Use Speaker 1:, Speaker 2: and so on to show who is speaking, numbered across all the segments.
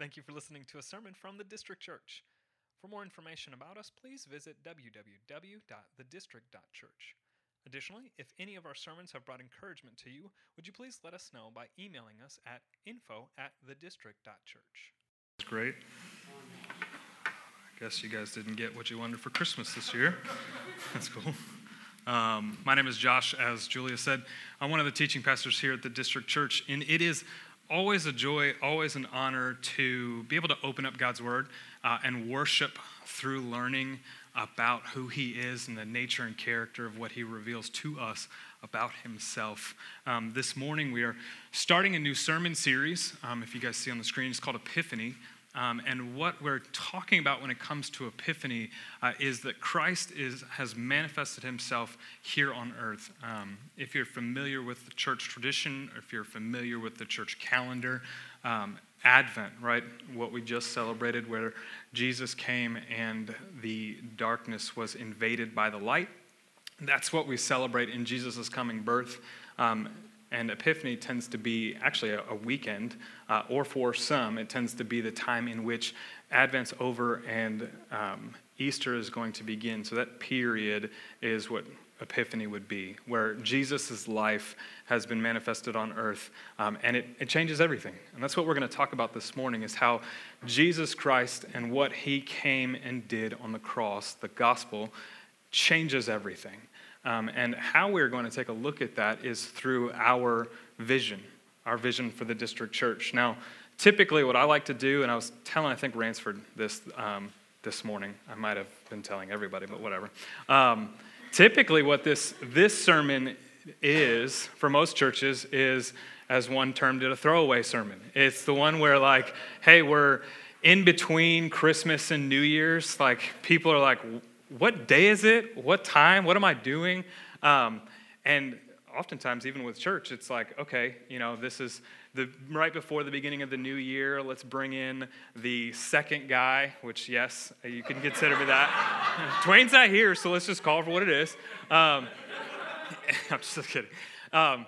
Speaker 1: Thank you for listening to a sermon from the District Church. For more information about us, please visit www.thedistrict.church. Additionally, if any of our sermons have brought encouragement to you, would you please let us know by emailing us at info at thedistrict.church. That's great. I guess you guys didn't get what you wanted for Christmas this year. That's cool. Um, my name is Josh, as Julia said. I'm one of the teaching pastors here at the District Church, and it is always a joy, always an honor to be able to open up God's Word uh, and worship through learning about who He is and the nature and character of what He reveals to us about Himself. Um, this morning, we are starting a new sermon series. Um, if you guys see on the screen, it's called Epiphany. Um, and what we're talking about when it comes to Epiphany uh, is that Christ is, has manifested himself here on earth. Um, if you're familiar with the church tradition, or if you're familiar with the church calendar, um, Advent, right? What we just celebrated, where Jesus came and the darkness was invaded by the light. That's what we celebrate in Jesus' coming birth. And Epiphany tends to be actually a, a weekend, uh, or for some, it tends to be the time in which Advent's over and um, Easter is going to begin. So that period is what Epiphany would be, where Jesus' life has been manifested on earth, um, and it, it changes everything. And that's what we're going to talk about this morning is how Jesus Christ and what he came and did on the cross, the gospel, changes everything. Um, and how we're going to take a look at that is through our vision, our vision for the district church. Now, typically, what I like to do, and I was telling, I think, Ransford this um, this morning. I might have been telling everybody, but whatever. Um, typically, what this this sermon is for most churches is, as one termed it, a throwaway sermon. It's the one where, like, hey, we're in between Christmas and New Year's. Like, people are like, what day is it? What time? What am I doing? Um, and oftentimes, even with church, it's like, okay, you know, this is the right before the beginning of the new year. Let's bring in the second guy, which yes, you can consider me that. Dwayne's not here, so let's just call for what it is. Um, I'm just kidding. Um,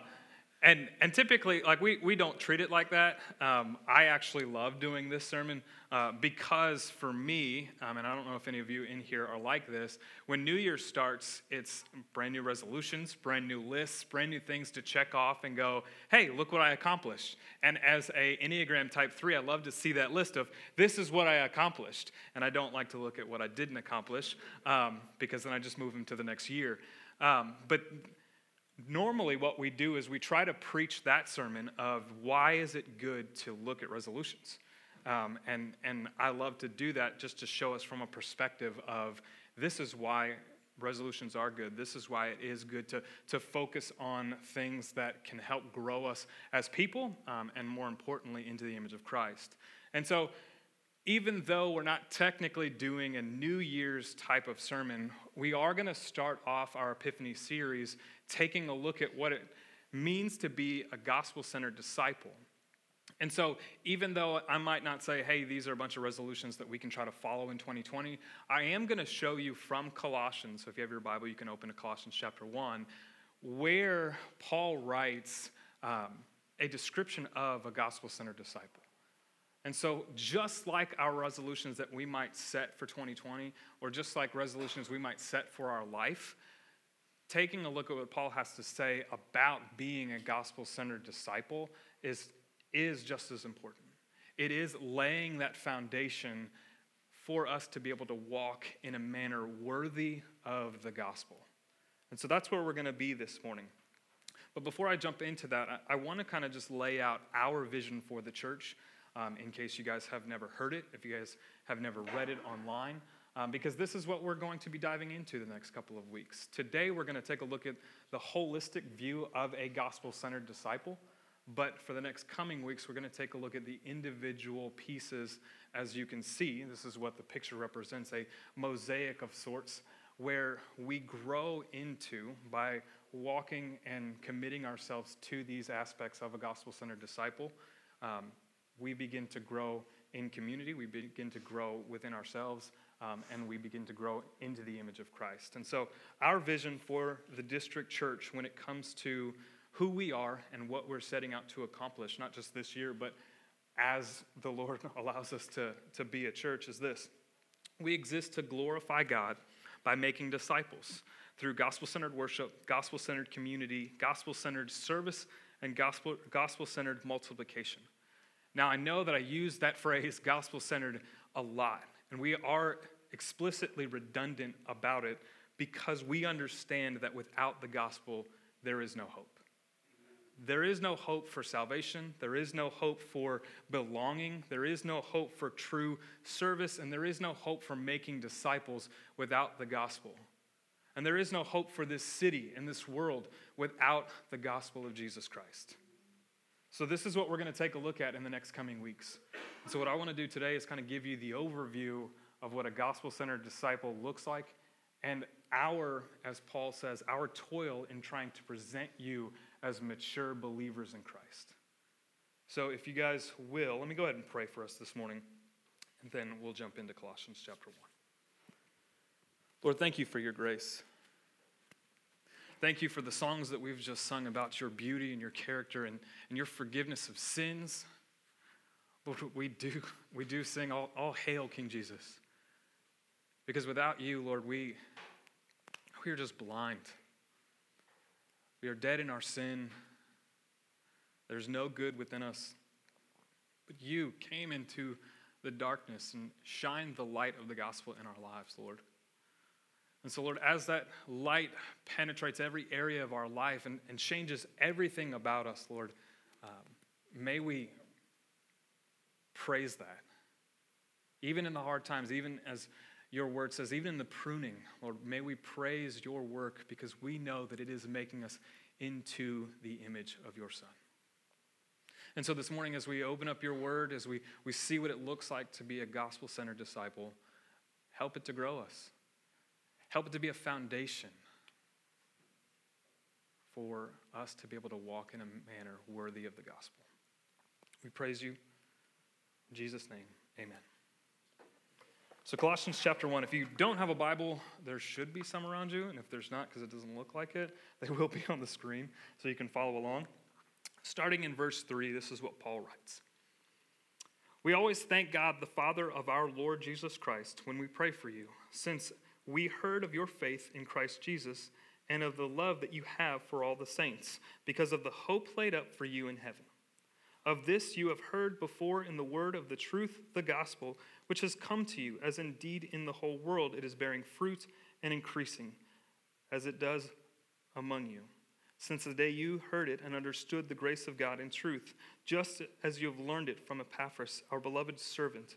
Speaker 1: and, and typically, like we, we don't treat it like that. Um, I actually love doing this sermon uh, because for me, um, and I don't know if any of you in here are like this, when New Year starts, it's brand new resolutions, brand new lists, brand new things to check off and go, hey, look what I accomplished. And as a Enneagram Type 3, I love to see that list of this is what I accomplished. And I don't like to look at what I didn't accomplish um, because then I just move into the next year. Um, but normally what we do is we try to preach that sermon of why is it good to look at resolutions? Um, and, and i love to do that just to show us from a perspective of this is why resolutions are good. This is why it is good to, to focus on things that can help grow us as people um, and more importantly into the image of christ. And so even though we're not technically doing a New Year's type of sermon, we are going to start off our Epiphany series taking a look at what it means to be a gospel centered disciple. And so, even though I might not say, hey, these are a bunch of resolutions that we can try to follow in 2020, I am going to show you from Colossians. So, if you have your Bible, you can open to Colossians chapter 1, where Paul writes um, a description of a gospel centered disciple. And so, just like our resolutions that we might set for 2020, or just like resolutions we might set for our life, taking a look at what Paul has to say about being a gospel centered disciple is, is just as important. It is laying that foundation for us to be able to walk in a manner worthy of the gospel. And so that's where we're going to be this morning. But before I jump into that, I, I want to kind of just lay out our vision for the church um, in case you guys have never heard it, if you guys have never read it online, um, because this is what we're going to be diving into the next couple of weeks. Today, we're going to take a look at the holistic view of a gospel centered disciple. But for the next coming weeks, we're going to take a look at the individual pieces. As you can see, this is what the picture represents a mosaic of sorts where we grow into by walking and committing ourselves to these aspects of a gospel centered disciple. Um, we begin to grow in community, we begin to grow within ourselves, um, and we begin to grow into the image of Christ. And so, our vision for the district church when it comes to who we are and what we're setting out to accomplish, not just this year, but as the Lord allows us to, to be a church is this we exist to glorify God by making disciples through gospel centered worship, gospel centered community, gospel centered service, and gospel centered multiplication. Now, I know that I use that phrase, gospel centered, a lot, and we are explicitly redundant about it because we understand that without the gospel, there is no hope. There is no hope for salvation. There is no hope for belonging. There is no hope for true service. And there is no hope for making disciples without the gospel. And there is no hope for this city and this world without the gospel of Jesus Christ. So, this is what we're going to take a look at in the next coming weeks. So, what I want to do today is kind of give you the overview of what a gospel centered disciple looks like and our, as Paul says, our toil in trying to present you as mature believers in Christ. So, if you guys will, let me go ahead and pray for us this morning, and then we'll jump into Colossians chapter 1. Lord, thank you for your grace. Thank you for the songs that we've just sung about your beauty and your character and, and your forgiveness of sins. Lord, we do, we do sing all, all hail King Jesus. Because without you, Lord, we, we are just blind. We are dead in our sin. There's no good within us. But you came into the darkness and shined the light of the gospel in our lives, Lord. And so, Lord, as that light penetrates every area of our life and, and changes everything about us, Lord, um, may we praise that. Even in the hard times, even as your word says, even in the pruning, Lord, may we praise your work because we know that it is making us into the image of your Son. And so this morning, as we open up your word, as we, we see what it looks like to be a gospel centered disciple, help it to grow us. Help it to be a foundation for us to be able to walk in a manner worthy of the gospel. We praise you. In Jesus' name, amen. So, Colossians chapter 1, if you don't have a Bible, there should be some around you. And if there's not, because it doesn't look like it, they will be on the screen so you can follow along. Starting in verse 3, this is what Paul writes We always thank God, the Father of our Lord Jesus Christ, when we pray for you, since we heard of your faith in Christ Jesus and of the love that you have for all the saints, because of the hope laid up for you in heaven. Of this you have heard before in the word of the truth, the gospel, which has come to you, as indeed in the whole world it is bearing fruit and increasing, as it does among you. Since the day you heard it and understood the grace of God in truth, just as you have learned it from Epaphras, our beloved servant.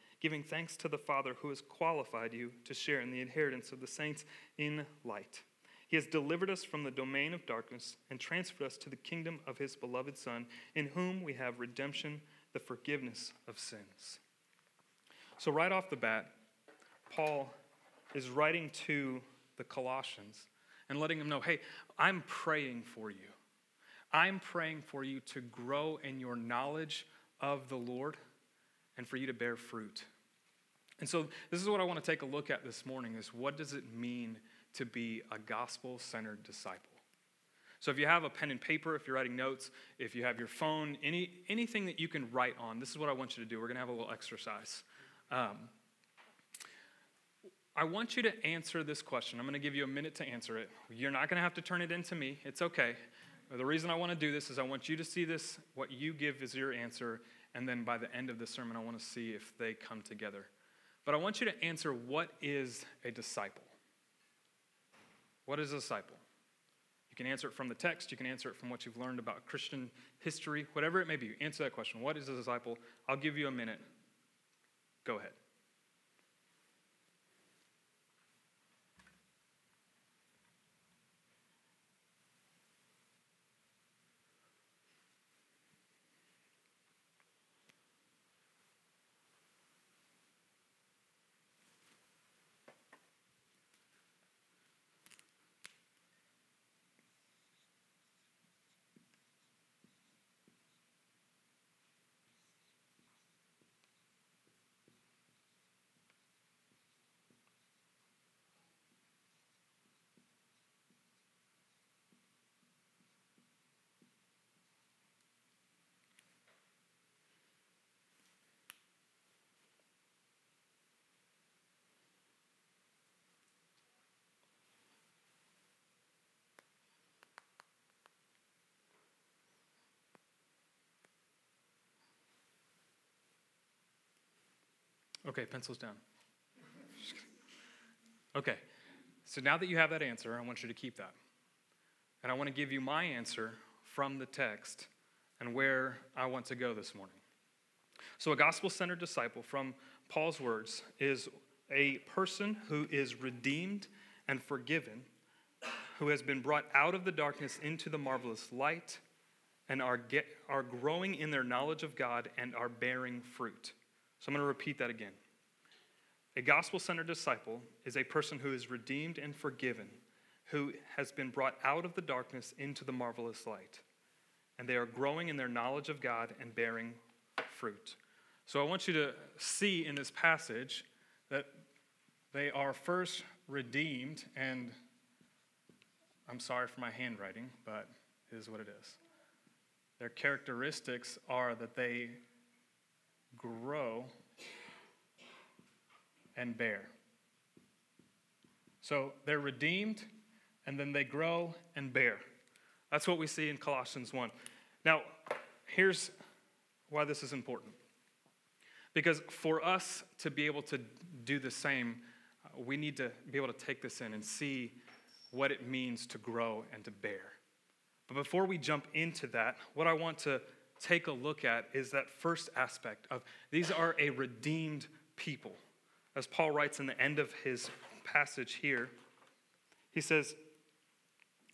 Speaker 1: giving thanks to the Father who has qualified you to share in the inheritance of the saints in light. He has delivered us from the domain of darkness and transferred us to the kingdom of his beloved Son, in whom we have redemption, the forgiveness of sins. So, right off the bat, Paul is writing to the Colossians and letting them know hey, I'm praying for you. I'm praying for you to grow in your knowledge of the Lord and for you to bear fruit. And so this is what I want to take a look at this morning is what does it mean to be a gospel centered disciple. So if you have a pen and paper, if you're writing notes, if you have your phone, any, anything that you can write on, this is what I want you to do. We're going to have a little exercise. Um, I want you to answer this question. I'm going to give you a minute to answer it. You're not going to have to turn it in to me. It's okay. The reason I want to do this is I want you to see this, what you give is your answer, and then by the end of the sermon, I want to see if they come together. But I want you to answer what is a disciple? What is a disciple? You can answer it from the text, you can answer it from what you've learned about Christian history, whatever it may be. Answer that question. What is a disciple? I'll give you a minute. Go ahead. Okay, pencils down. Okay, so now that you have that answer, I want you to keep that. And I want to give you my answer from the text and where I want to go this morning. So, a gospel centered disciple, from Paul's words, is a person who is redeemed and forgiven, who has been brought out of the darkness into the marvelous light, and are, get, are growing in their knowledge of God and are bearing fruit. So, I'm going to repeat that again. A gospel centered disciple is a person who is redeemed and forgiven, who has been brought out of the darkness into the marvelous light, and they are growing in their knowledge of God and bearing fruit. So I want you to see in this passage that they are first redeemed, and I'm sorry for my handwriting, but it is what it is. Their characteristics are that they grow and bear. So they're redeemed, and then they grow and bear. That's what we see in Colossians 1. Now, here's why this is important. Because for us to be able to do the same, uh, we need to be able to take this in and see what it means to grow and to bear. But before we jump into that, what I want to take a look at is that first aspect of these are a redeemed people. As Paul writes in the end of his passage here, he says,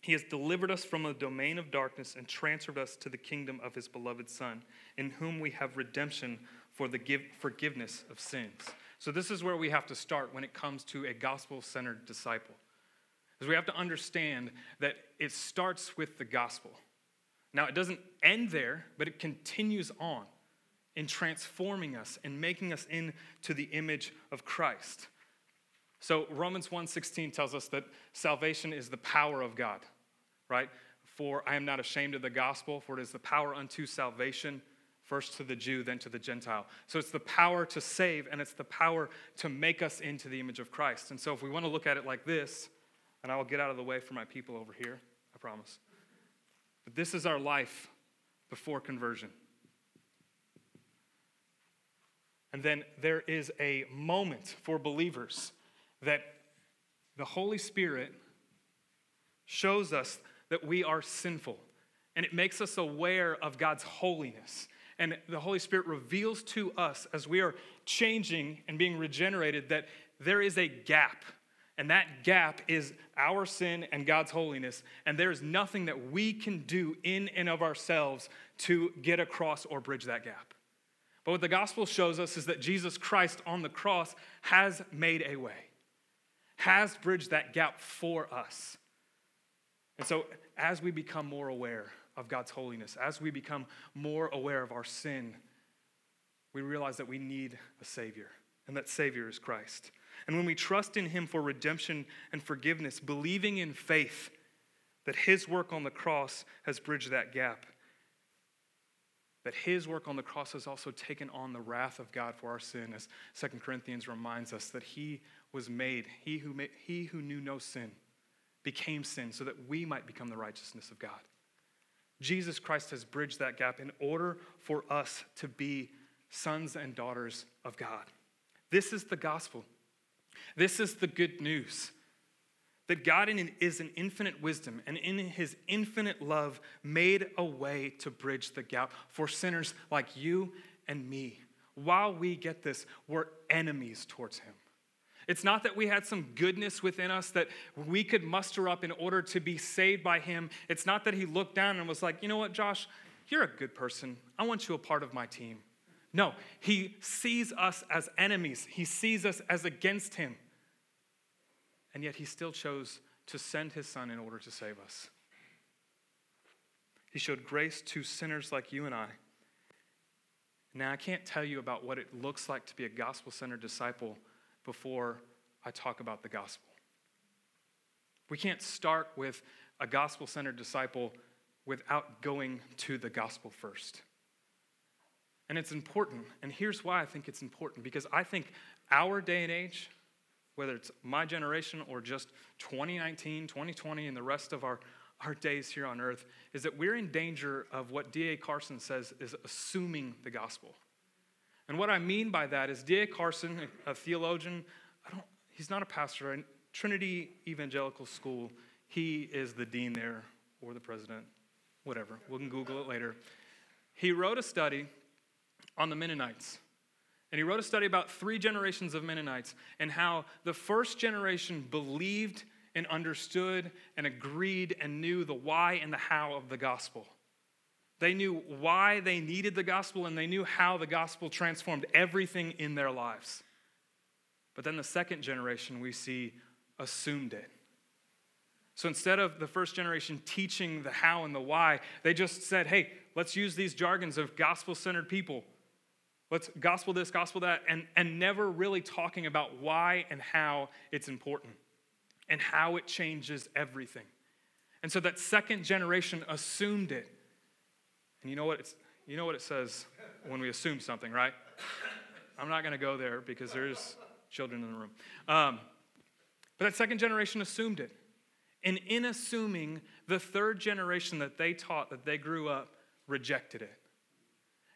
Speaker 1: he has delivered us from the domain of darkness and transferred us to the kingdom of his beloved Son, in whom we have redemption for the give, forgiveness of sins. So, this is where we have to start when it comes to a gospel centered disciple. Is we have to understand that it starts with the gospel. Now, it doesn't end there, but it continues on in transforming us and making us into the image of Christ. So Romans 1:16 tells us that salvation is the power of God, right? For I am not ashamed of the gospel, for it is the power unto salvation, first to the Jew, then to the Gentile. So it's the power to save and it's the power to make us into the image of Christ. And so if we want to look at it like this, and I will get out of the way for my people over here, I promise. This is our life before conversion. And then there is a moment for believers that the Holy Spirit shows us that we are sinful and it makes us aware of God's holiness. And the Holy Spirit reveals to us as we are changing and being regenerated that there is a gap. And that gap is our sin and God's holiness. And there is nothing that we can do in and of ourselves to get across or bridge that gap. But what the gospel shows us is that Jesus Christ on the cross has made a way has bridged that gap for us. And so, as we become more aware of God's holiness, as we become more aware of our sin, we realize that we need a Savior, and that Savior is Christ. And when we trust in Him for redemption and forgiveness, believing in faith that His work on the cross has bridged that gap, that his work on the cross has also taken on the wrath of God for our sin, as 2 Corinthians reminds us that he was made, he who, made, he who knew no sin became sin so that we might become the righteousness of God. Jesus Christ has bridged that gap in order for us to be sons and daughters of God. This is the gospel. This is the good news that God is in infinite wisdom and in his infinite love made a way to bridge the gap for sinners like you and me. While we get this, we're enemies towards him. It's not that we had some goodness within us that we could muster up in order to be saved by him. It's not that he looked down and was like, you know what, Josh, you're a good person. I want you a part of my team. No, he sees us as enemies, he sees us as against him and yet he still chose to send his son in order to save us. He showed grace to sinners like you and I. Now, I can't tell you about what it looks like to be a gospel centered disciple before I talk about the gospel. We can't start with a gospel centered disciple without going to the gospel first. And it's important. And here's why I think it's important because I think our day and age, whether it's my generation or just 2019, 2020, and the rest of our, our days here on earth, is that we're in danger of what D.A. Carson says is assuming the gospel. And what I mean by that is D.A. Carson, a theologian, he's not a pastor, at Trinity Evangelical School, he is the dean there or the president, whatever. We can Google it later. He wrote a study on the Mennonites. And he wrote a study about three generations of Mennonites and how the first generation believed and understood and agreed and knew the why and the how of the gospel. They knew why they needed the gospel and they knew how the gospel transformed everything in their lives. But then the second generation we see assumed it. So instead of the first generation teaching the how and the why, they just said, hey, let's use these jargons of gospel centered people. Let's gospel this, gospel that, and, and never really talking about why and how it's important and how it changes everything. And so that second generation assumed it. And you know what, it's, you know what it says when we assume something, right? I'm not going to go there because there's children in the room. Um, but that second generation assumed it. And in assuming, the third generation that they taught, that they grew up, rejected it.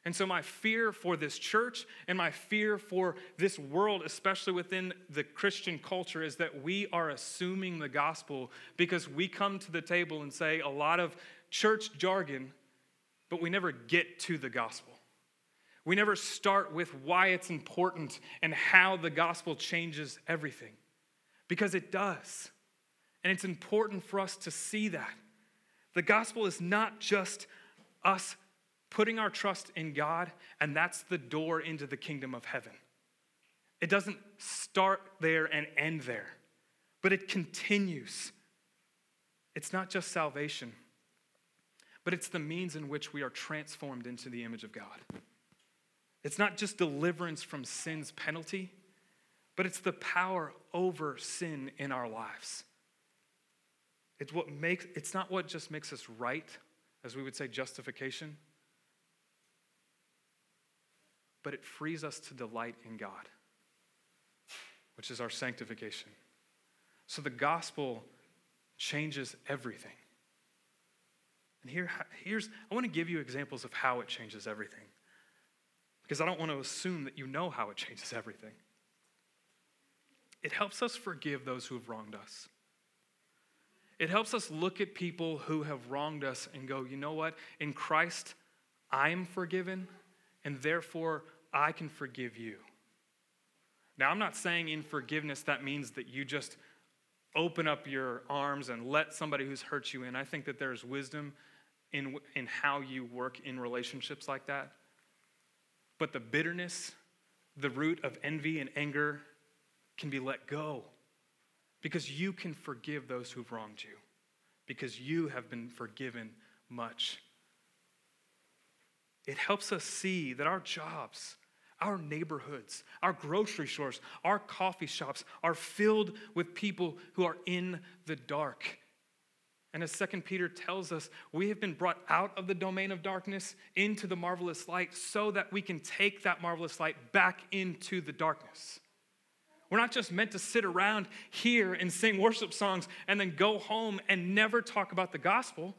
Speaker 1: And so, my fear for this church and my fear for this world, especially within the Christian culture, is that we are assuming the gospel because we come to the table and say a lot of church jargon, but we never get to the gospel. We never start with why it's important and how the gospel changes everything, because it does. And it's important for us to see that. The gospel is not just us putting our trust in God, and that's the door into the kingdom of heaven. It doesn't start there and end there, but it continues. It's not just salvation, but it's the means in which we are transformed into the image of God. It's not just deliverance from sin's penalty, but it's the power over sin in our lives. It's what makes it's not what just makes us right, as we would say justification, but it frees us to delight in God, which is our sanctification. So the gospel changes everything. And here, here's, I want to give you examples of how it changes everything. Because I don't want to assume that you know how it changes everything. It helps us forgive those who have wronged us. It helps us look at people who have wronged us and go, you know what? In Christ, I am forgiven, and therefore I can forgive you. Now, I'm not saying in forgiveness that means that you just open up your arms and let somebody who's hurt you in. I think that there's wisdom in, in how you work in relationships like that. But the bitterness, the root of envy and anger can be let go because you can forgive those who've wronged you, because you have been forgiven much. It helps us see that our jobs, our neighborhoods, our grocery stores, our coffee shops are filled with people who are in the dark. And as Second Peter tells us, we have been brought out of the domain of darkness into the marvelous light so that we can take that marvelous light back into the darkness. We're not just meant to sit around here and sing worship songs and then go home and never talk about the gospel.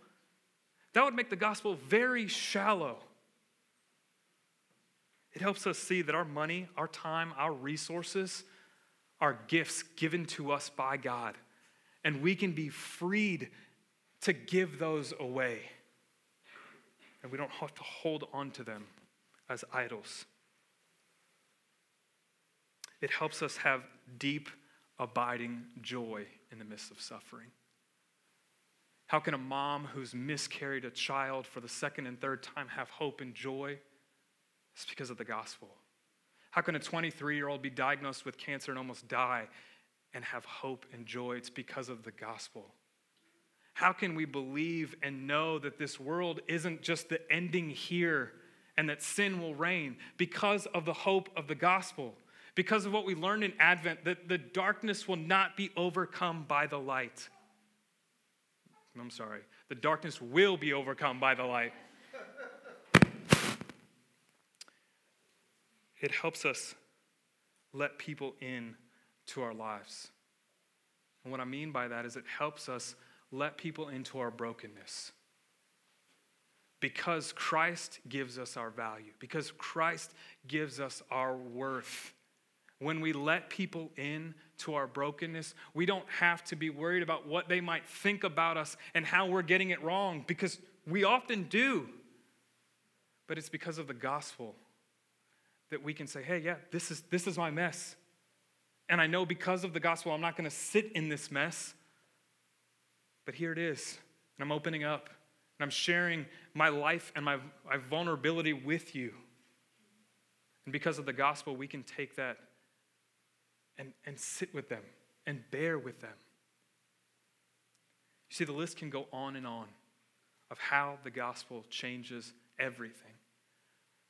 Speaker 1: That would make the gospel very shallow. It helps us see that our money, our time, our resources are gifts given to us by God, and we can be freed to give those away. And we don't have to hold on to them as idols. It helps us have deep, abiding joy in the midst of suffering. How can a mom who's miscarried a child for the second and third time have hope and joy? It's because of the gospel. How can a 23 year old be diagnosed with cancer and almost die and have hope and joy? It's because of the gospel. How can we believe and know that this world isn't just the ending here and that sin will reign? Because of the hope of the gospel because of what we learned in Advent, that the darkness will not be overcome by the light. I'm sorry, the darkness will be overcome by the light. It helps us let people in to our lives. And what I mean by that is it helps us let people into our brokenness. because Christ gives us our value, because Christ gives us our worth. When we let people in to our brokenness, we don't have to be worried about what they might think about us and how we're getting it wrong because we often do. But it's because of the gospel that we can say, hey, yeah, this is, this is my mess. And I know because of the gospel, I'm not going to sit in this mess. But here it is. And I'm opening up. And I'm sharing my life and my, my vulnerability with you. And because of the gospel, we can take that and, and sit with them and bear with them. You see, the list can go on and on of how the gospel changes everything.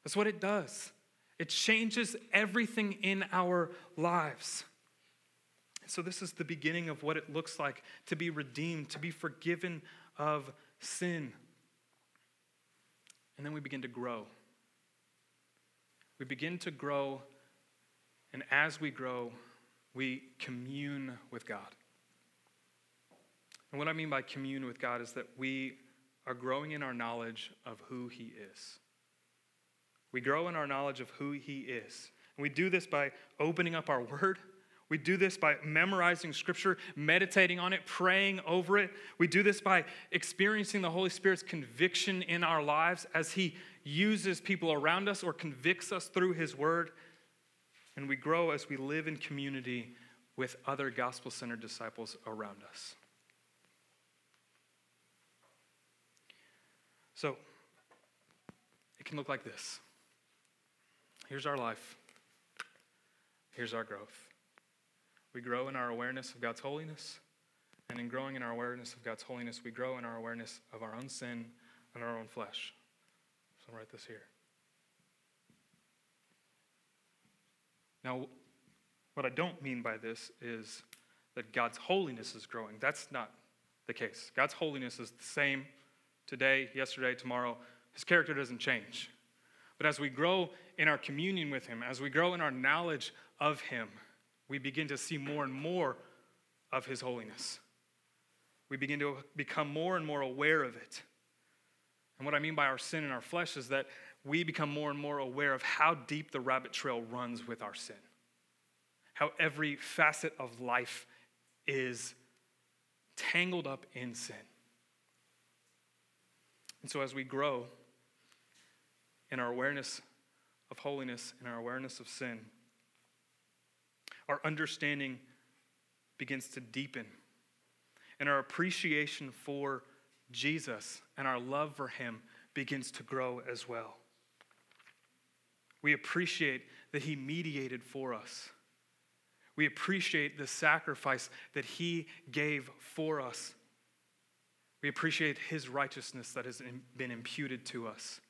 Speaker 1: That's what it does. It changes everything in our lives. So, this is the beginning of what it looks like to be redeemed, to be forgiven of sin. And then we begin to grow. We begin to grow, and as we grow, we commune with God. And what I mean by commune with God is that we are growing in our knowledge of who He is. We grow in our knowledge of who He is. And we do this by opening up our Word. We do this by memorizing Scripture, meditating on it, praying over it. We do this by experiencing the Holy Spirit's conviction in our lives as He uses people around us or convicts us through His Word. And we grow as we live in community with other gospel centered disciples around us. So, it can look like this. Here's our life. Here's our growth. We grow in our awareness of God's holiness, and in growing in our awareness of God's holiness, we grow in our awareness of our own sin and our own flesh. So I'll write this here. Now, what I don't mean by this is that God's holiness is growing. That's not the case. God's holiness is the same today, yesterday, tomorrow. His character doesn't change. But as we grow in our communion with Him, as we grow in our knowledge of Him, we begin to see more and more of His holiness. We begin to become more and more aware of it. And what I mean by our sin in our flesh is that we become more and more aware of how deep the rabbit trail runs with our sin, how every facet of life is tangled up in sin. And so, as we grow in our awareness of holiness and our awareness of sin, our understanding begins to deepen, and our appreciation for Jesus and our love for him begins to grow as well. We appreciate that he mediated for us. We appreciate the sacrifice that he gave for us. We appreciate his righteousness that has been imputed to us.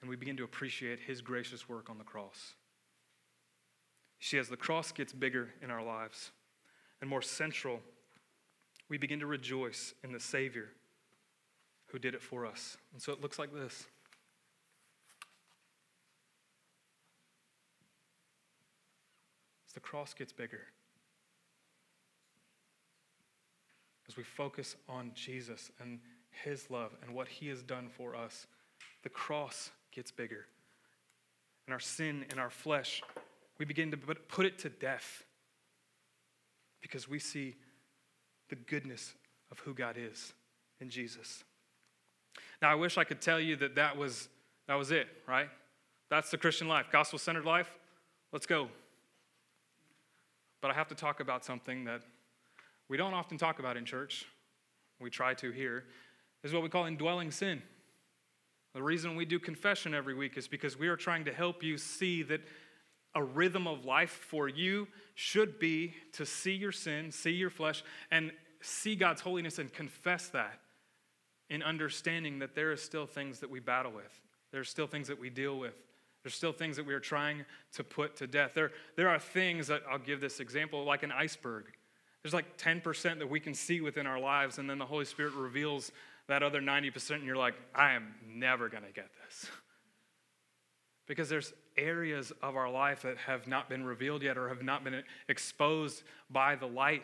Speaker 1: And we begin to appreciate his gracious work on the cross. See, as the cross gets bigger in our lives and more central we begin to rejoice in the Savior who did it for us. And so it looks like this. As the cross gets bigger, as we focus on Jesus and his love and what he has done for us, the cross gets bigger. And our sin and our flesh, we begin to put it to death because we see the goodness of who God is in Jesus. Now, I wish I could tell you that that was, that was it, right? That's the Christian life, gospel centered life. Let's go. But I have to talk about something that we don't often talk about in church. We try to here, is what we call indwelling sin. The reason we do confession every week is because we are trying to help you see that a rhythm of life for you should be to see your sin, see your flesh, and see God's holiness and confess that in understanding that there are still things that we battle with. There are still things that we deal with. There's still things that we are trying to put to death. There, there are things that I'll give this example like an iceberg. There's like 10% that we can see within our lives, and then the Holy Spirit reveals that other 90%, and you're like, I am never going to get this. because there's areas of our life that have not been revealed yet or have not been exposed by the light.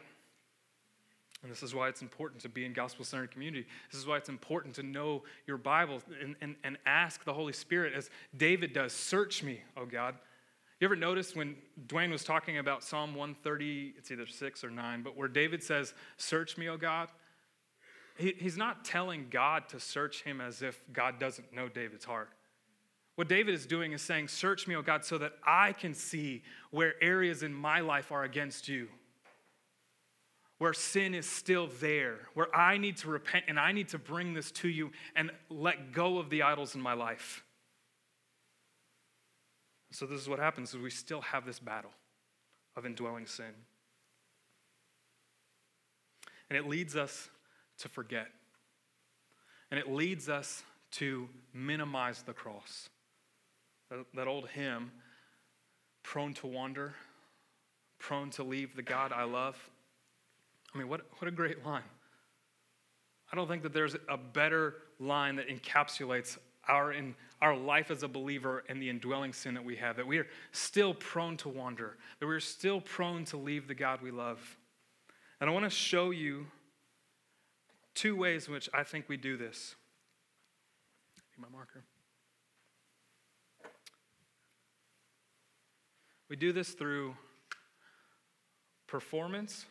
Speaker 1: And this is why it's important to be in gospel centered community. This is why it's important to know your Bible and, and, and ask the Holy Spirit, as David does Search me, oh God. You ever notice when Dwayne was talking about Psalm 130, it's either six or nine, but where David says, Search me, oh God? He, he's not telling God to search him as if God doesn't know David's heart. What David is doing is saying, Search me, O God, so that I can see where areas in my life are against you where sin is still there, where I need to repent and I need to bring this to you and let go of the idols in my life. So this is what happens is we still have this battle of indwelling sin. And it leads us to forget. And it leads us to minimize the cross. That, old hymn, prone to wander, prone to leave the God I love. I mean, what, what a great line. I don't think that there's a better line that encapsulates our, in, our life as a believer and the indwelling sin that we have, that we are still prone to wander, that we're still prone to leave the God we love. And I want to show you two ways in which I think we do this. My marker. We do this through performance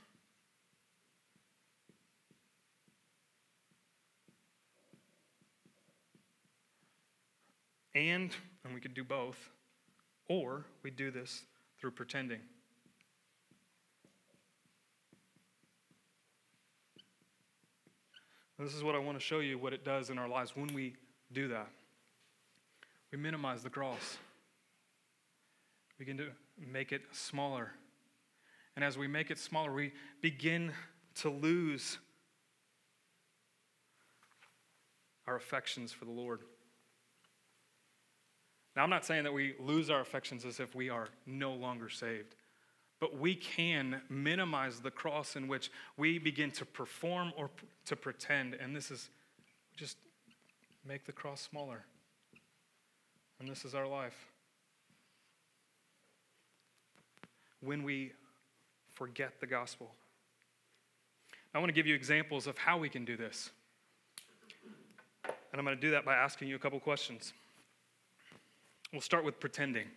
Speaker 1: And, and we could do both, or we do this through pretending. This is what I want to show you what it does in our lives when we do that. We minimize the cross. We can do, make it smaller. And as we make it smaller, we begin to lose our affections for the Lord. Now, I'm not saying that we lose our affections as if we are no longer saved, but we can minimize the cross in which we begin to perform or to pretend. And this is just make the cross smaller. And this is our life. When we forget the gospel. I want to give you examples of how we can do this. And I'm going to do that by asking you a couple questions. We'll start with pretending.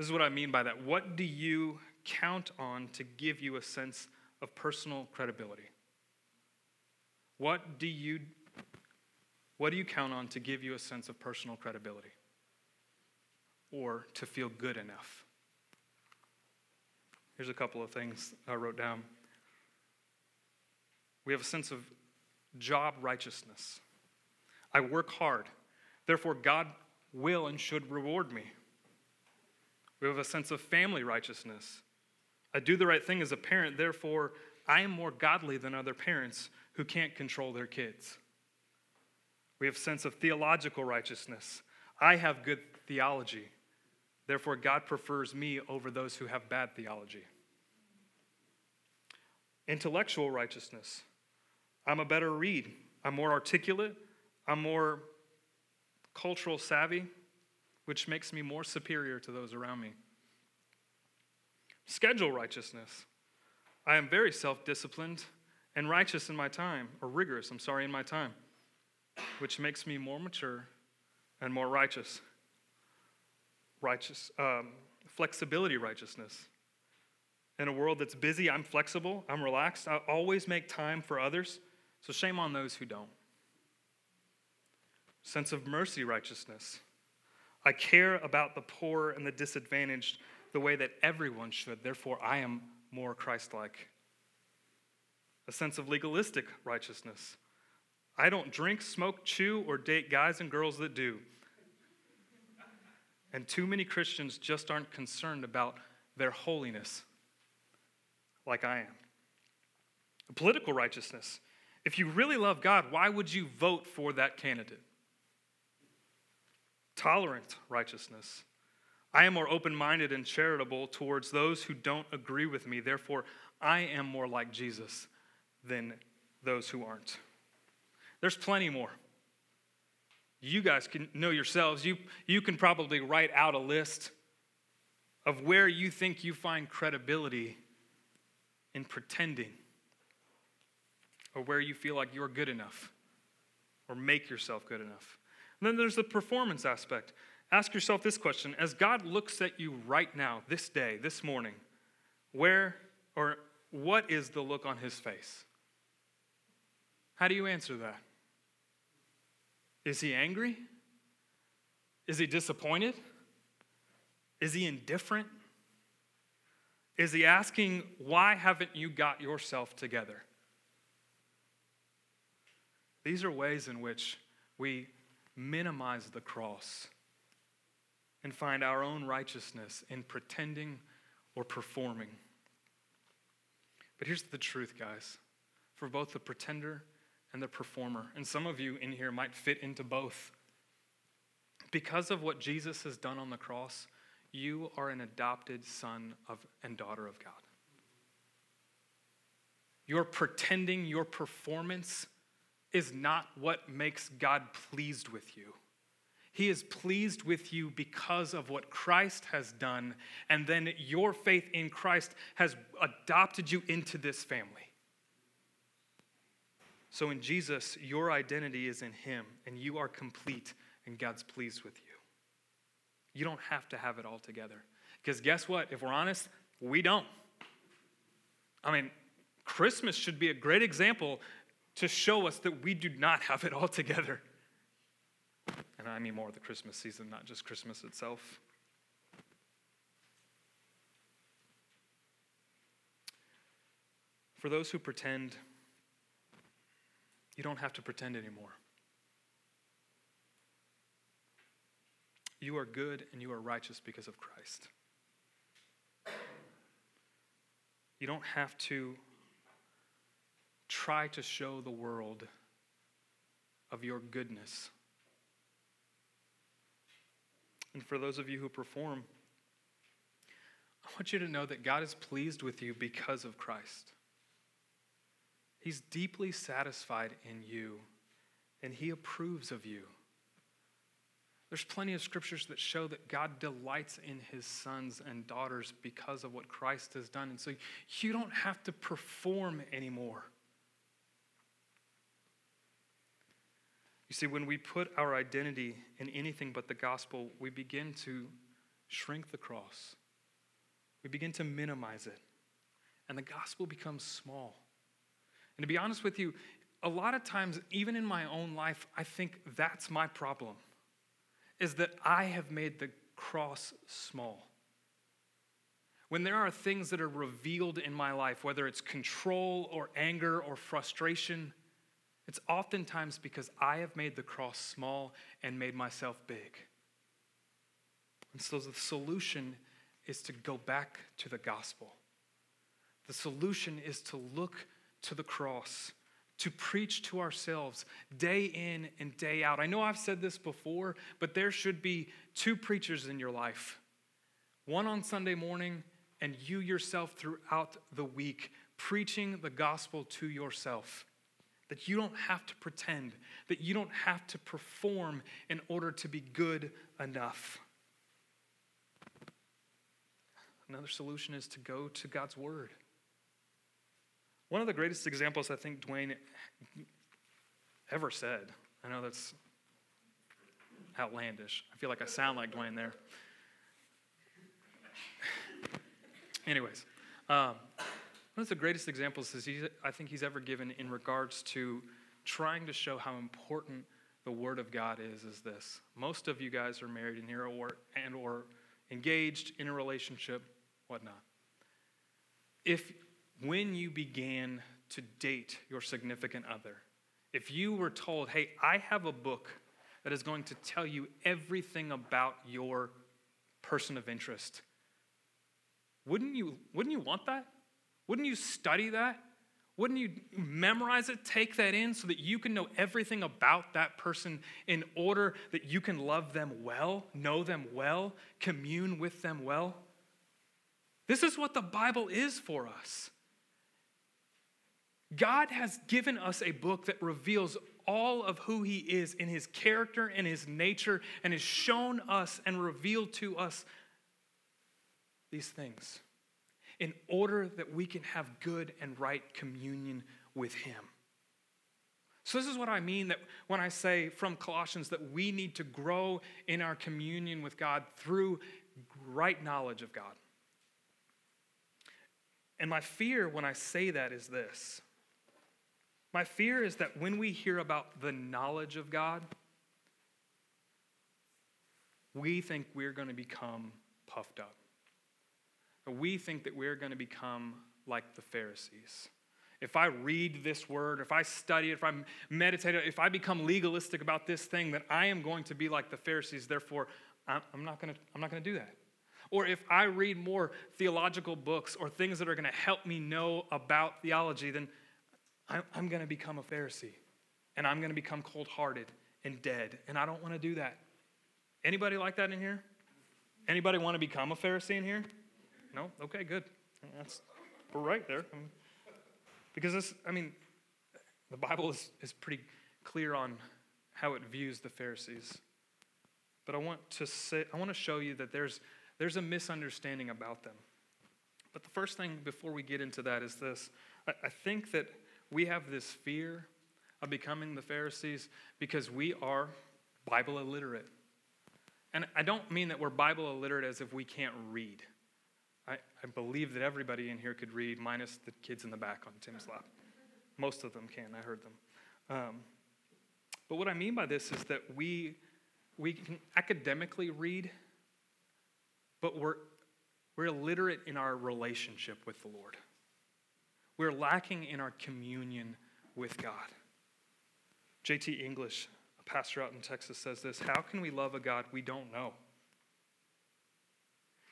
Speaker 1: This is what I mean by that. What do you count on to give you a sense of personal credibility? What do you what do you count on to give you a sense of personal credibility? Or to feel good enough? Here's a couple of things I wrote down. We have a sense of job righteousness. I work hard. Therefore, God will and should reward me. We have a sense of family righteousness. I do the right thing as a parent, therefore, I am more godly than other parents who can't control their kids. We have a sense of theological righteousness. I have good theology, therefore, God prefers me over those who have bad theology. Intellectual righteousness. I'm a better read. I'm more articulate. I'm more cultural savvy, which makes me more superior to those around me. Schedule righteousness. I am very self disciplined and righteous in my time, or rigorous, I'm sorry, in my time, which makes me more mature and more righteous. Righteous, um, flexibility righteousness. In a world that's busy, I'm flexible, I'm relaxed, I always make time for others, so shame on those who don't sense of mercy righteousness. I care about the poor and the disadvantaged the way that everyone should. Therefore, I am more Christ like. A sense of legalistic righteousness. I don't drink, smoke, chew, or date guys and girls that do. And too many Christians just aren't concerned about their holiness like I am. Political righteousness. If you really love God, why would you vote for that candidate? Tolerant righteousness. I am more open minded and charitable towards those who don't agree with me. Therefore, I am more like Jesus than those who aren't. There's plenty more. You guys can know yourselves. You, you can probably write out a list of where you think you find credibility in pretending or where you feel like you're good enough or make yourself good enough. And then there's the performance aspect. Ask yourself this question as God looks at you right now, this day, this morning, where or what is the look on his face? How do you answer that? Is he angry? Is he disappointed? Is he indifferent? Is he asking, Why haven't you got yourself together? These are ways in which we minimize the cross and find our own righteousness in pretending or performing. But here's the truth, guys for both the pretender and the performer, and some of you in here might fit into both. Because of what Jesus has done on the cross, you are an adopted son of, and daughter of God. Your pretending, your performance is not what makes God pleased with you. He is pleased with you because of what Christ has done, and then your faith in Christ has adopted you into this family. So in Jesus, your identity is in Him, and you are complete, and God's pleased with you. You don't have to have it all together. Because guess what? If we're honest, we don't. I mean, Christmas should be a great example to show us that we do not have it all together. And I mean more of the Christmas season, not just Christmas itself. For those who pretend, you don't have to pretend anymore. You are good and you are righteous because of Christ. You don't have to try to show the world of your goodness. And for those of you who perform, I want you to know that God is pleased with you because of Christ. He's deeply satisfied in you, and He approves of you. There's plenty of scriptures that show that God delights in his sons and daughters because of what Christ has done. And so you don't have to perform anymore. You see, when we put our identity in anything but the gospel, we begin to shrink the cross, we begin to minimize it, and the gospel becomes small. And to be honest with you, a lot of times, even in my own life, I think that's my problem, is that I have made the cross small. When there are things that are revealed in my life, whether it's control or anger or frustration, it's oftentimes because I have made the cross small and made myself big. And so the solution is to go back to the gospel. The solution is to look to the cross, to preach to ourselves day in and day out. I know I've said this before, but there should be two preachers in your life one on Sunday morning, and you yourself throughout the week, preaching the gospel to yourself that you don't have to pretend, that you don't have to perform in order to be good enough. Another solution is to go to God's Word. One of the greatest examples I think Dwayne ever said, I know that's outlandish. I feel like I sound like Dwayne there. Anyways, um, one of the greatest examples is he, I think he's ever given in regards to trying to show how important the Word of God is. Is this? Most of you guys are married in here, or and or engaged in a relationship, whatnot. If when you began to date your significant other, if you were told, "Hey, I have a book that is going to tell you everything about your person of interest," wouldn't you? Wouldn't you want that? Wouldn't you study that? Wouldn't you memorize it, take that in so that you can know everything about that person in order that you can love them well, know them well, commune with them well? This is what the Bible is for us. God has given us a book that reveals all of who He is in His character and His nature and has shown us and revealed to us these things in order that we can have good and right communion with Him. So, this is what I mean that when I say from Colossians that we need to grow in our communion with God through right knowledge of God. And my fear when I say that is this my fear is that when we hear about the knowledge of God, we think we're going to become puffed up. We think that we're going to become like the Pharisees. If I read this word, if I study it, if I meditate if I become legalistic about this thing, that I am going to be like the Pharisees, therefore, I'm not going to, I'm not going to do that. Or if I read more theological books or things that are going to help me know about theology, then I'm going to become a Pharisee and I'm going to become cold hearted and dead. And I don't want to do that. Anybody like that in here? Anybody want to become a Pharisee in here? No? Okay, good. That's, we're right there. Because this, I mean, the Bible is, is pretty clear on how it views the Pharisees. But I want to say, I want to show you that there's, there's a misunderstanding about them. But the first thing before we get into that is this. I, I think that we have this fear of becoming the Pharisees because we are Bible illiterate. And I don't mean that we're Bible illiterate as if we can't read. I, I believe that everybody in here could read, minus the kids in the back on Tim's lap. Most of them can, I heard them. Um, but what I mean by this is that we, we can academically read, but we're, we're illiterate in our relationship with the Lord. We're lacking in our communion with God. J.T. English, a pastor out in Texas, says this How can we love a God we don't know?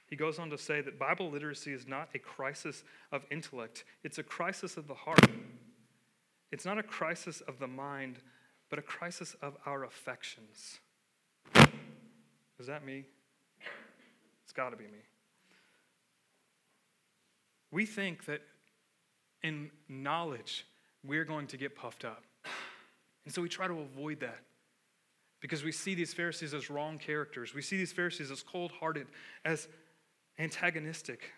Speaker 1: He goes on to say that Bible literacy is not a crisis of intellect, it's a crisis of the heart. It's not a crisis of the mind, but a crisis of our affections. Is that me? It's got to be me. We think that in knowledge, we're going to get puffed up. And so we try to avoid that because we see these Pharisees as wrong characters. We see these Pharisees as cold hearted, as antagonistic.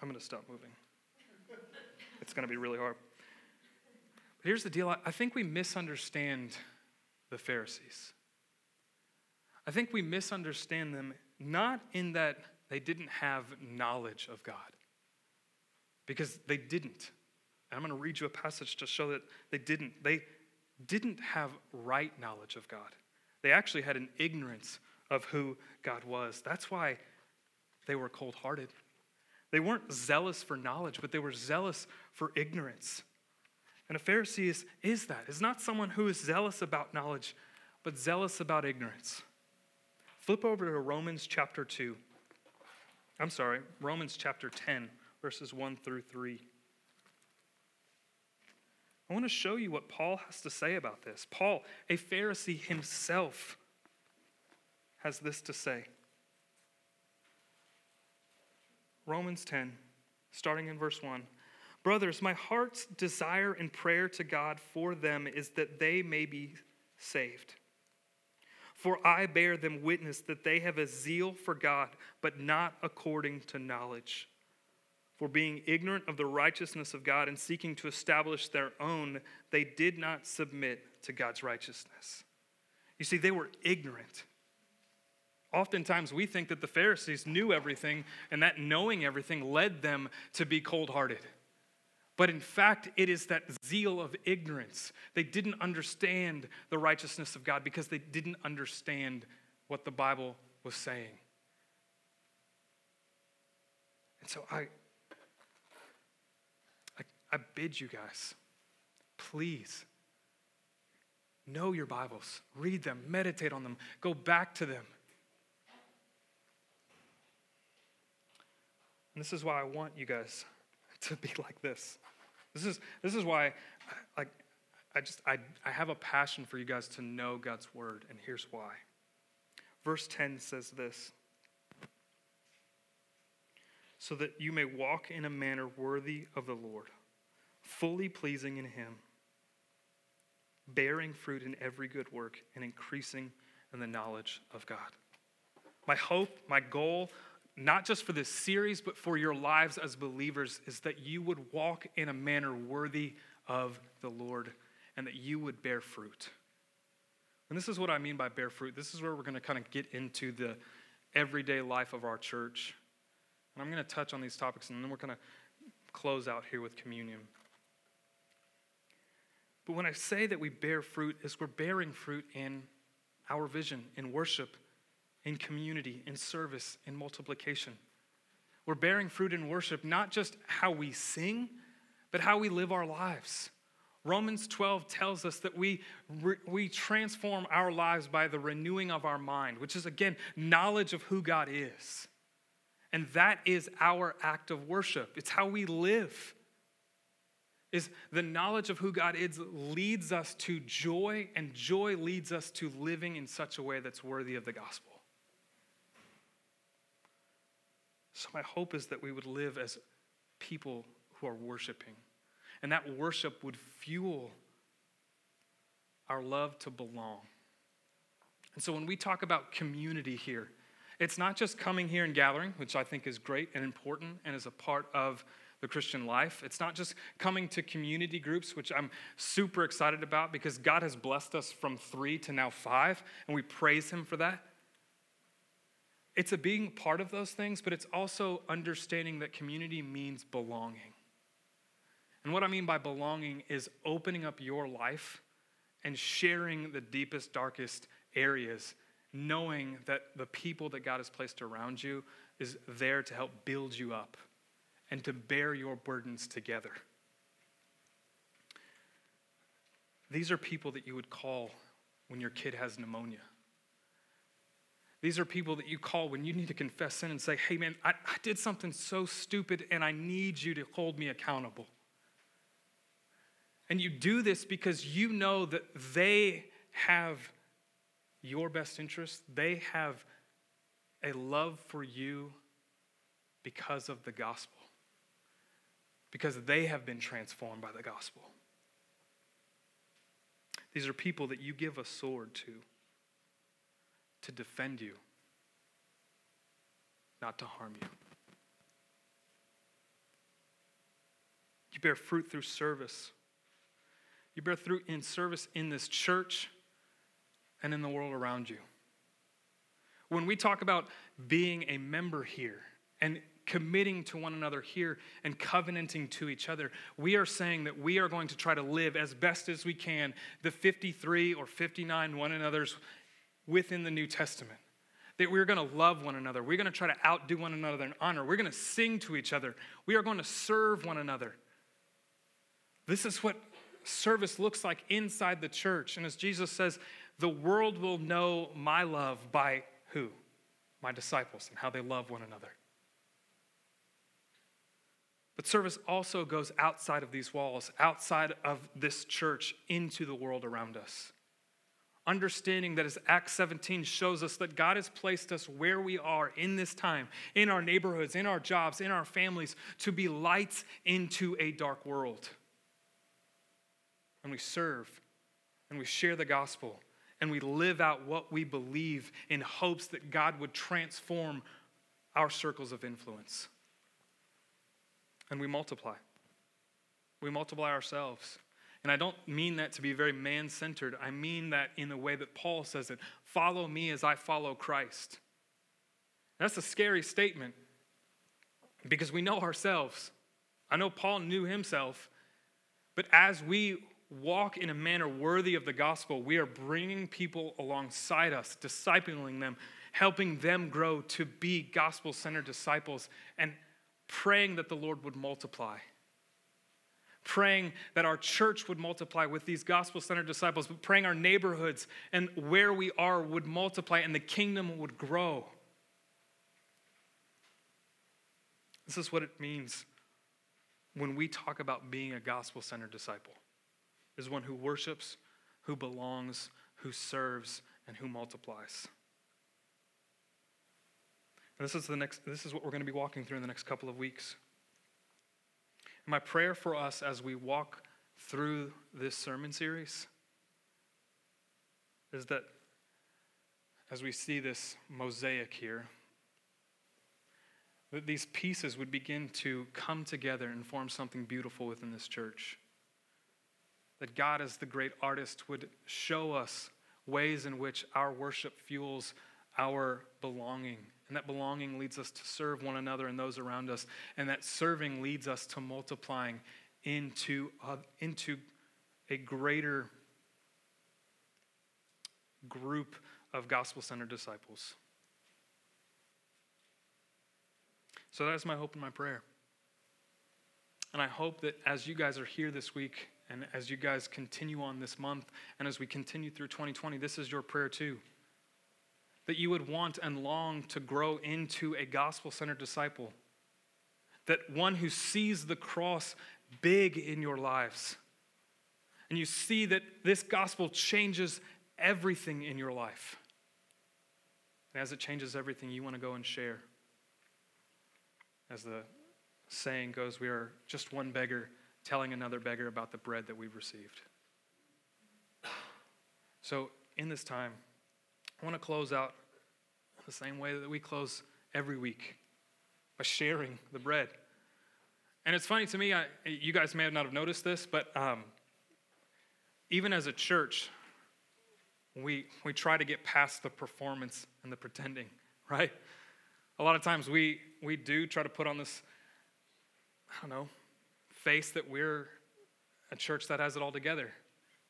Speaker 1: I'm going to stop moving. It's going to be really hard. But here's the deal I think we misunderstand the Pharisees. I think we misunderstand them not in that they didn't have knowledge of God, because they didn't. And I'm going to read you a passage to show that they didn't. They didn't have right knowledge of God, they actually had an ignorance of who God was. That's why they were cold hearted. They weren't zealous for knowledge, but they were zealous for ignorance. And a Pharisee is, is that. Is not someone who is zealous about knowledge, but zealous about ignorance. Flip over to Romans chapter 2. I'm sorry, Romans chapter 10, verses 1 through 3. I want to show you what Paul has to say about this. Paul, a Pharisee himself, has this to say Romans 10, starting in verse 1. Brothers, my heart's desire and prayer to God for them is that they may be saved. For I bear them witness that they have a zeal for God, but not according to knowledge. For being ignorant of the righteousness of God and seeking to establish their own, they did not submit to God's righteousness. You see, they were ignorant. Oftentimes, we think that the Pharisees knew everything, and that knowing everything led them to be cold hearted. But in fact, it is that zeal of ignorance. They didn't understand the righteousness of God because they didn't understand what the Bible was saying. And so I, I, I bid you guys, please know your Bibles, read them, meditate on them, go back to them. And this is why I want you guys to be like this. This is, this is why like, I just I, I have a passion for you guys to know God's word, and here's why. Verse 10 says this so that you may walk in a manner worthy of the Lord, fully pleasing in Him, bearing fruit in every good work, and increasing in the knowledge of God. My hope, my goal, not just for this series, but for your lives as believers, is that you would walk in a manner worthy of the Lord and that you would bear fruit. And this is what I mean by bear fruit. This is where we're going to kind of get into the everyday life of our church. And I'm going to touch on these topics and then we're going to close out here with communion. But when I say that we bear fruit, is we're bearing fruit in our vision, in worship, in community, in service, in multiplication. We're bearing fruit in worship, not just how we sing, but how we live our lives. Romans 12 tells us that we, we transform our lives by the renewing of our mind, which is, again, knowledge of who God is. And that is our act of worship. It's how we live. Is the knowledge of who God is leads us to joy, and joy leads us to living in such a way that's worthy of the gospel. So, my hope is that we would live as people who are worshiping, and that worship would fuel our love to belong. And so, when we talk about community here, it's not just coming here and gathering, which I think is great and important and is a part of the Christian life. It's not just coming to community groups, which I'm super excited about because God has blessed us from three to now five, and we praise Him for that. It's a being part of those things, but it's also understanding that community means belonging. And what I mean by belonging is opening up your life and sharing the deepest, darkest areas knowing that the people that God has placed around you is there to help build you up and to bear your burdens together. These are people that you would call when your kid has pneumonia. These are people that you call when you need to confess sin and say, hey man, I, I did something so stupid and I need you to hold me accountable. And you do this because you know that they have your best interest. They have a love for you because of the gospel, because they have been transformed by the gospel. These are people that you give a sword to, to defend you, not to harm you. You bear fruit through service. You bear fruit in service in this church and in the world around you. When we talk about being a member here and committing to one another here and covenanting to each other, we are saying that we are going to try to live as best as we can the 53 or 59 one another's within the New Testament. That we're going to love one another. We're going to try to outdo one another in honor. We're going to sing to each other. We are going to serve one another. This is what service looks like inside the church. And as Jesus says, the world will know my love by who? My disciples and how they love one another. But service also goes outside of these walls, outside of this church, into the world around us. Understanding that as Acts 17 shows us that God has placed us where we are in this time, in our neighborhoods, in our jobs, in our families, to be lights into a dark world. And we serve and we share the gospel and we live out what we believe in hopes that God would transform our circles of influence. And we multiply. We multiply ourselves. And I don't mean that to be very man centered. I mean that in the way that Paul says it follow me as I follow Christ. That's a scary statement because we know ourselves. I know Paul knew himself, but as we walk in a manner worthy of the gospel, we are bringing people alongside us, discipling them, helping them grow to be gospel centered disciples, and praying that the Lord would multiply. Praying that our church would multiply with these gospel centered disciples, but praying our neighborhoods and where we are would multiply and the kingdom would grow. This is what it means when we talk about being a gospel centered disciple is one who worships, who belongs, who serves, and who multiplies. And this is the next this is what we're going to be walking through in the next couple of weeks. My prayer for us as we walk through this sermon series is that as we see this mosaic here, that these pieces would begin to come together and form something beautiful within this church. that God, as the great artist, would show us ways in which our worship fuels our belonging. And that belonging leads us to serve one another and those around us. And that serving leads us to multiplying into, uh, into a greater group of gospel centered disciples. So that's my hope and my prayer. And I hope that as you guys are here this week, and as you guys continue on this month, and as we continue through 2020, this is your prayer too. That you would want and long to grow into a gospel centered disciple. That one who sees the cross big in your lives. And you see that this gospel changes everything in your life. And as it changes everything, you want to go and share. As the saying goes, we are just one beggar telling another beggar about the bread that we've received. So, in this time, I want to close out the same way that we close every week by sharing the bread. And it's funny to me, I, you guys may not have noticed this, but um, even as a church, we, we try to get past the performance and the pretending, right? A lot of times we, we do try to put on this, I don't know, face that we're a church that has it all together,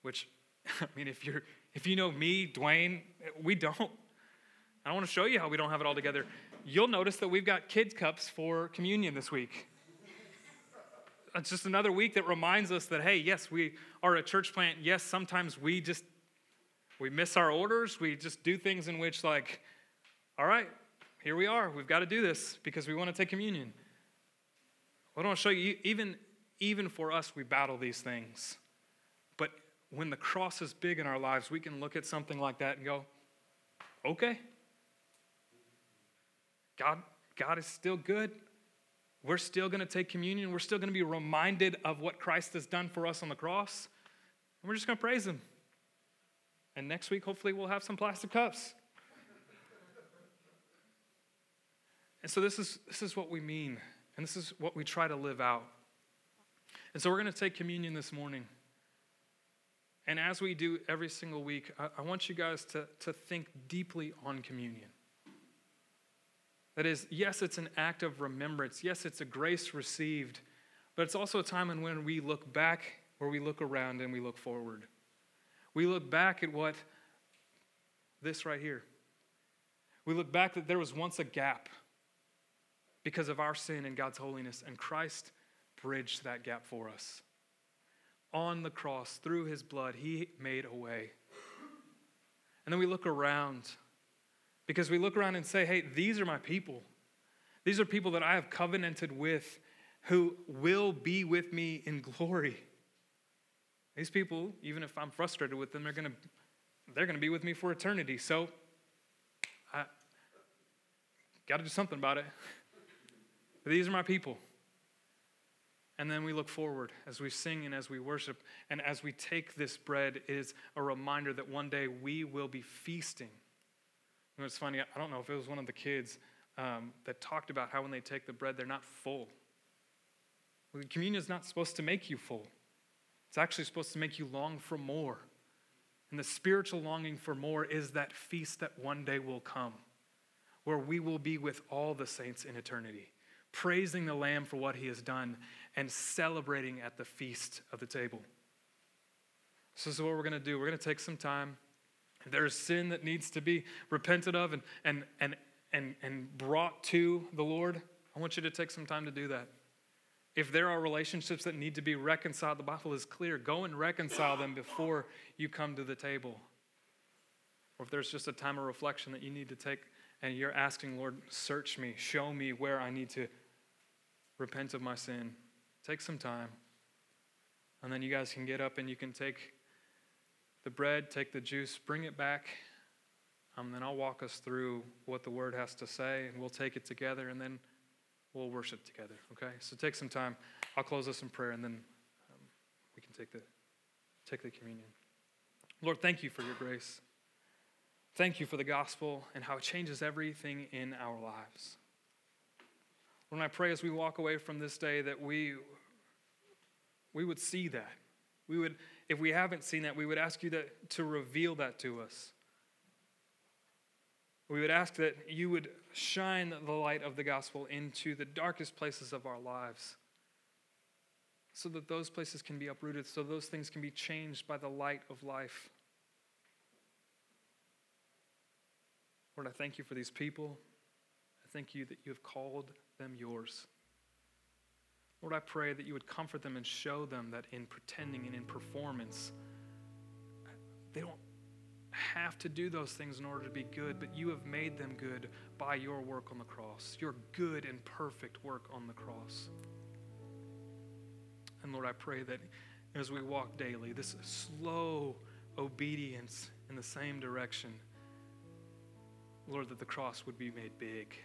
Speaker 1: which, I mean, if, you're, if you know me, Dwayne, we don't. I don't want to show you how we don't have it all together. You'll notice that we've got kids' cups for communion this week. It's just another week that reminds us that, hey, yes, we are a church plant. Yes, sometimes we just we miss our orders. We just do things in which, like, all right, here we are. We've got to do this because we want to take communion. I don't want to show you, even, even for us, we battle these things. When the cross is big in our lives, we can look at something like that and go, okay, God, God is still good. We're still going to take communion. We're still going to be reminded of what Christ has done for us on the cross. And we're just going to praise Him. And next week, hopefully, we'll have some plastic cups. And so, this is, this is what we mean, and this is what we try to live out. And so, we're going to take communion this morning. And as we do every single week, I, I want you guys to, to think deeply on communion. That is, yes, it's an act of remembrance. Yes, it's a grace received. But it's also a time when we look back, where we look around and we look forward. We look back at what this right here. We look back that there was once a gap because of our sin and God's holiness, and Christ bridged that gap for us. On the cross, through his blood, he made a way. And then we look around because we look around and say, hey, these are my people. These are people that I have covenanted with who will be with me in glory. These people, even if I'm frustrated with them, they're going to they're going to be with me for eternity. So I got to do something about it. But these are my people. And then we look forward as we sing and as we worship and as we take this bread is a reminder that one day we will be feasting. You know, it's funny, I don't know if it was one of the kids um, that talked about how when they take the bread, they're not full. Well, communion is not supposed to make you full. It's actually supposed to make you long for more. And the spiritual longing for more is that feast that one day will come, where we will be with all the saints in eternity, praising the Lamb for what he has done and celebrating at the feast of the table. So, this is what we're going to do. We're going to take some time. There's sin that needs to be repented of and, and, and, and, and brought to the Lord. I want you to take some time to do that. If there are relationships that need to be reconciled, the Bible is clear. Go and reconcile them before you come to the table. Or if there's just a time of reflection that you need to take and you're asking, Lord, search me, show me where I need to repent of my sin, take some time. And then you guys can get up and you can take the bread, take the juice, bring it back. Um, then I'll walk us through what the word has to say, and we'll take it together. And then we'll worship together, okay? So take some time. I'll close us in prayer and then um, we can take the, take the communion. Lord, thank you for your grace. Thank you for the gospel and how it changes everything in our lives. Lord, I pray as we walk away from this day that we, we would see that. We would if we haven't seen that, we would ask you that, to reveal that to us. We would ask that you would shine the light of the gospel into the darkest places of our lives so that those places can be uprooted, so those things can be changed by the light of life. Lord, I thank you for these people. I thank you that you have called them yours. Lord, I pray that you would comfort them and show them that in pretending and in performance, they don't have to do those things in order to be good, but you have made them good by your work on the cross, your good and perfect work on the cross. And Lord, I pray that as we walk daily, this slow obedience in the same direction, Lord, that the cross would be made big.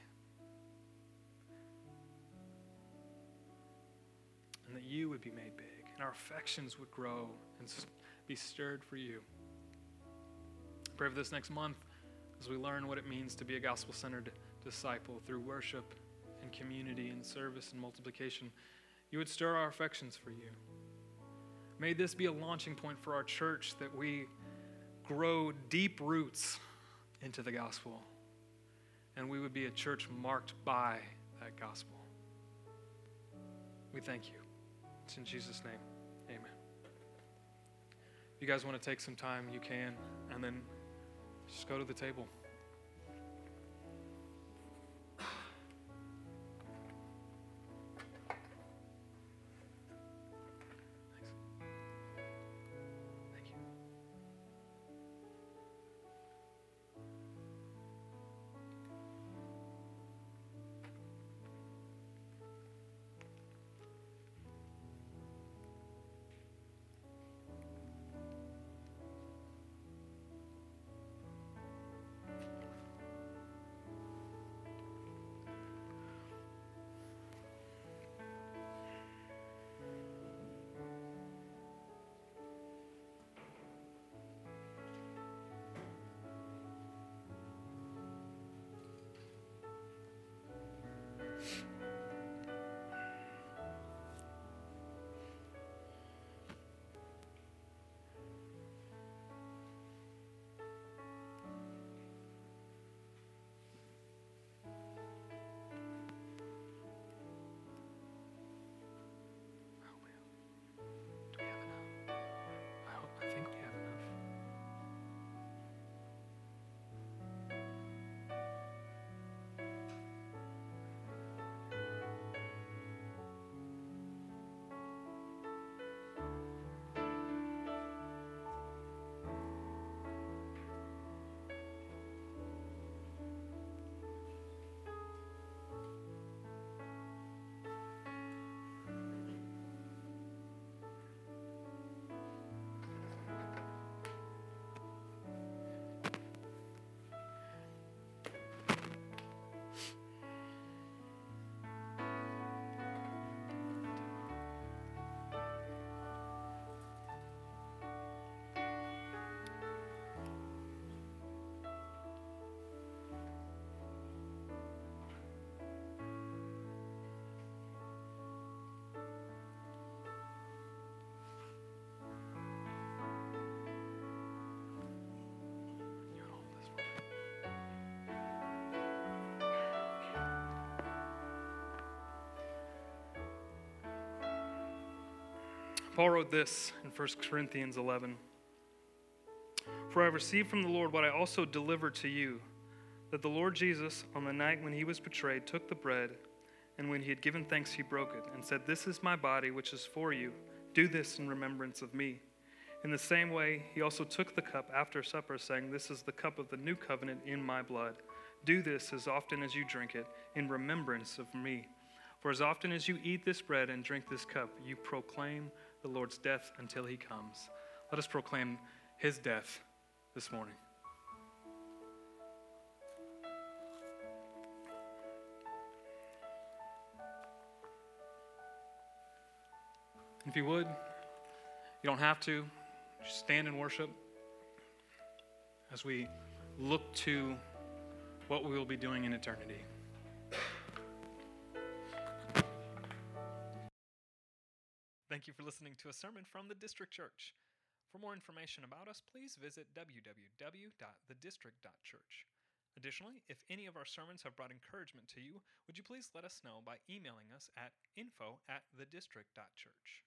Speaker 1: And that you would be made big, and our affections would grow and be stirred for you. Pray for this next month as we learn what it means to be a gospel centered disciple through worship and community and service and multiplication. You would stir our affections for you. May this be a launching point for our church that we grow deep roots into the gospel and we would be a church marked by that gospel. We thank you. It's in Jesus' name. Amen. If you guys want to take some time, you can, and then just go to the table. Paul wrote this in 1 Corinthians 11 For I received from the Lord what I also delivered to you that the Lord Jesus, on the night when he was betrayed, took the bread, and when he had given thanks, he broke it, and said, This is my body, which is for you. Do this in remembrance of me. In the same way, he also took the cup after supper, saying, This is the cup of the new covenant in my blood. Do this as often as you drink it in remembrance of me. For as often as you eat this bread and drink this cup, you proclaim the Lord's death until he comes. Let us proclaim his death this morning. If you would, you don't have to, just stand and worship as we look to what we will be doing in eternity. Thank you for listening to a sermon from the District Church. For more information about us, please visit www.thedistrict.church. Additionally, if any of our sermons have brought encouragement to you, would you please let us know by emailing us at info at thedistrict.church.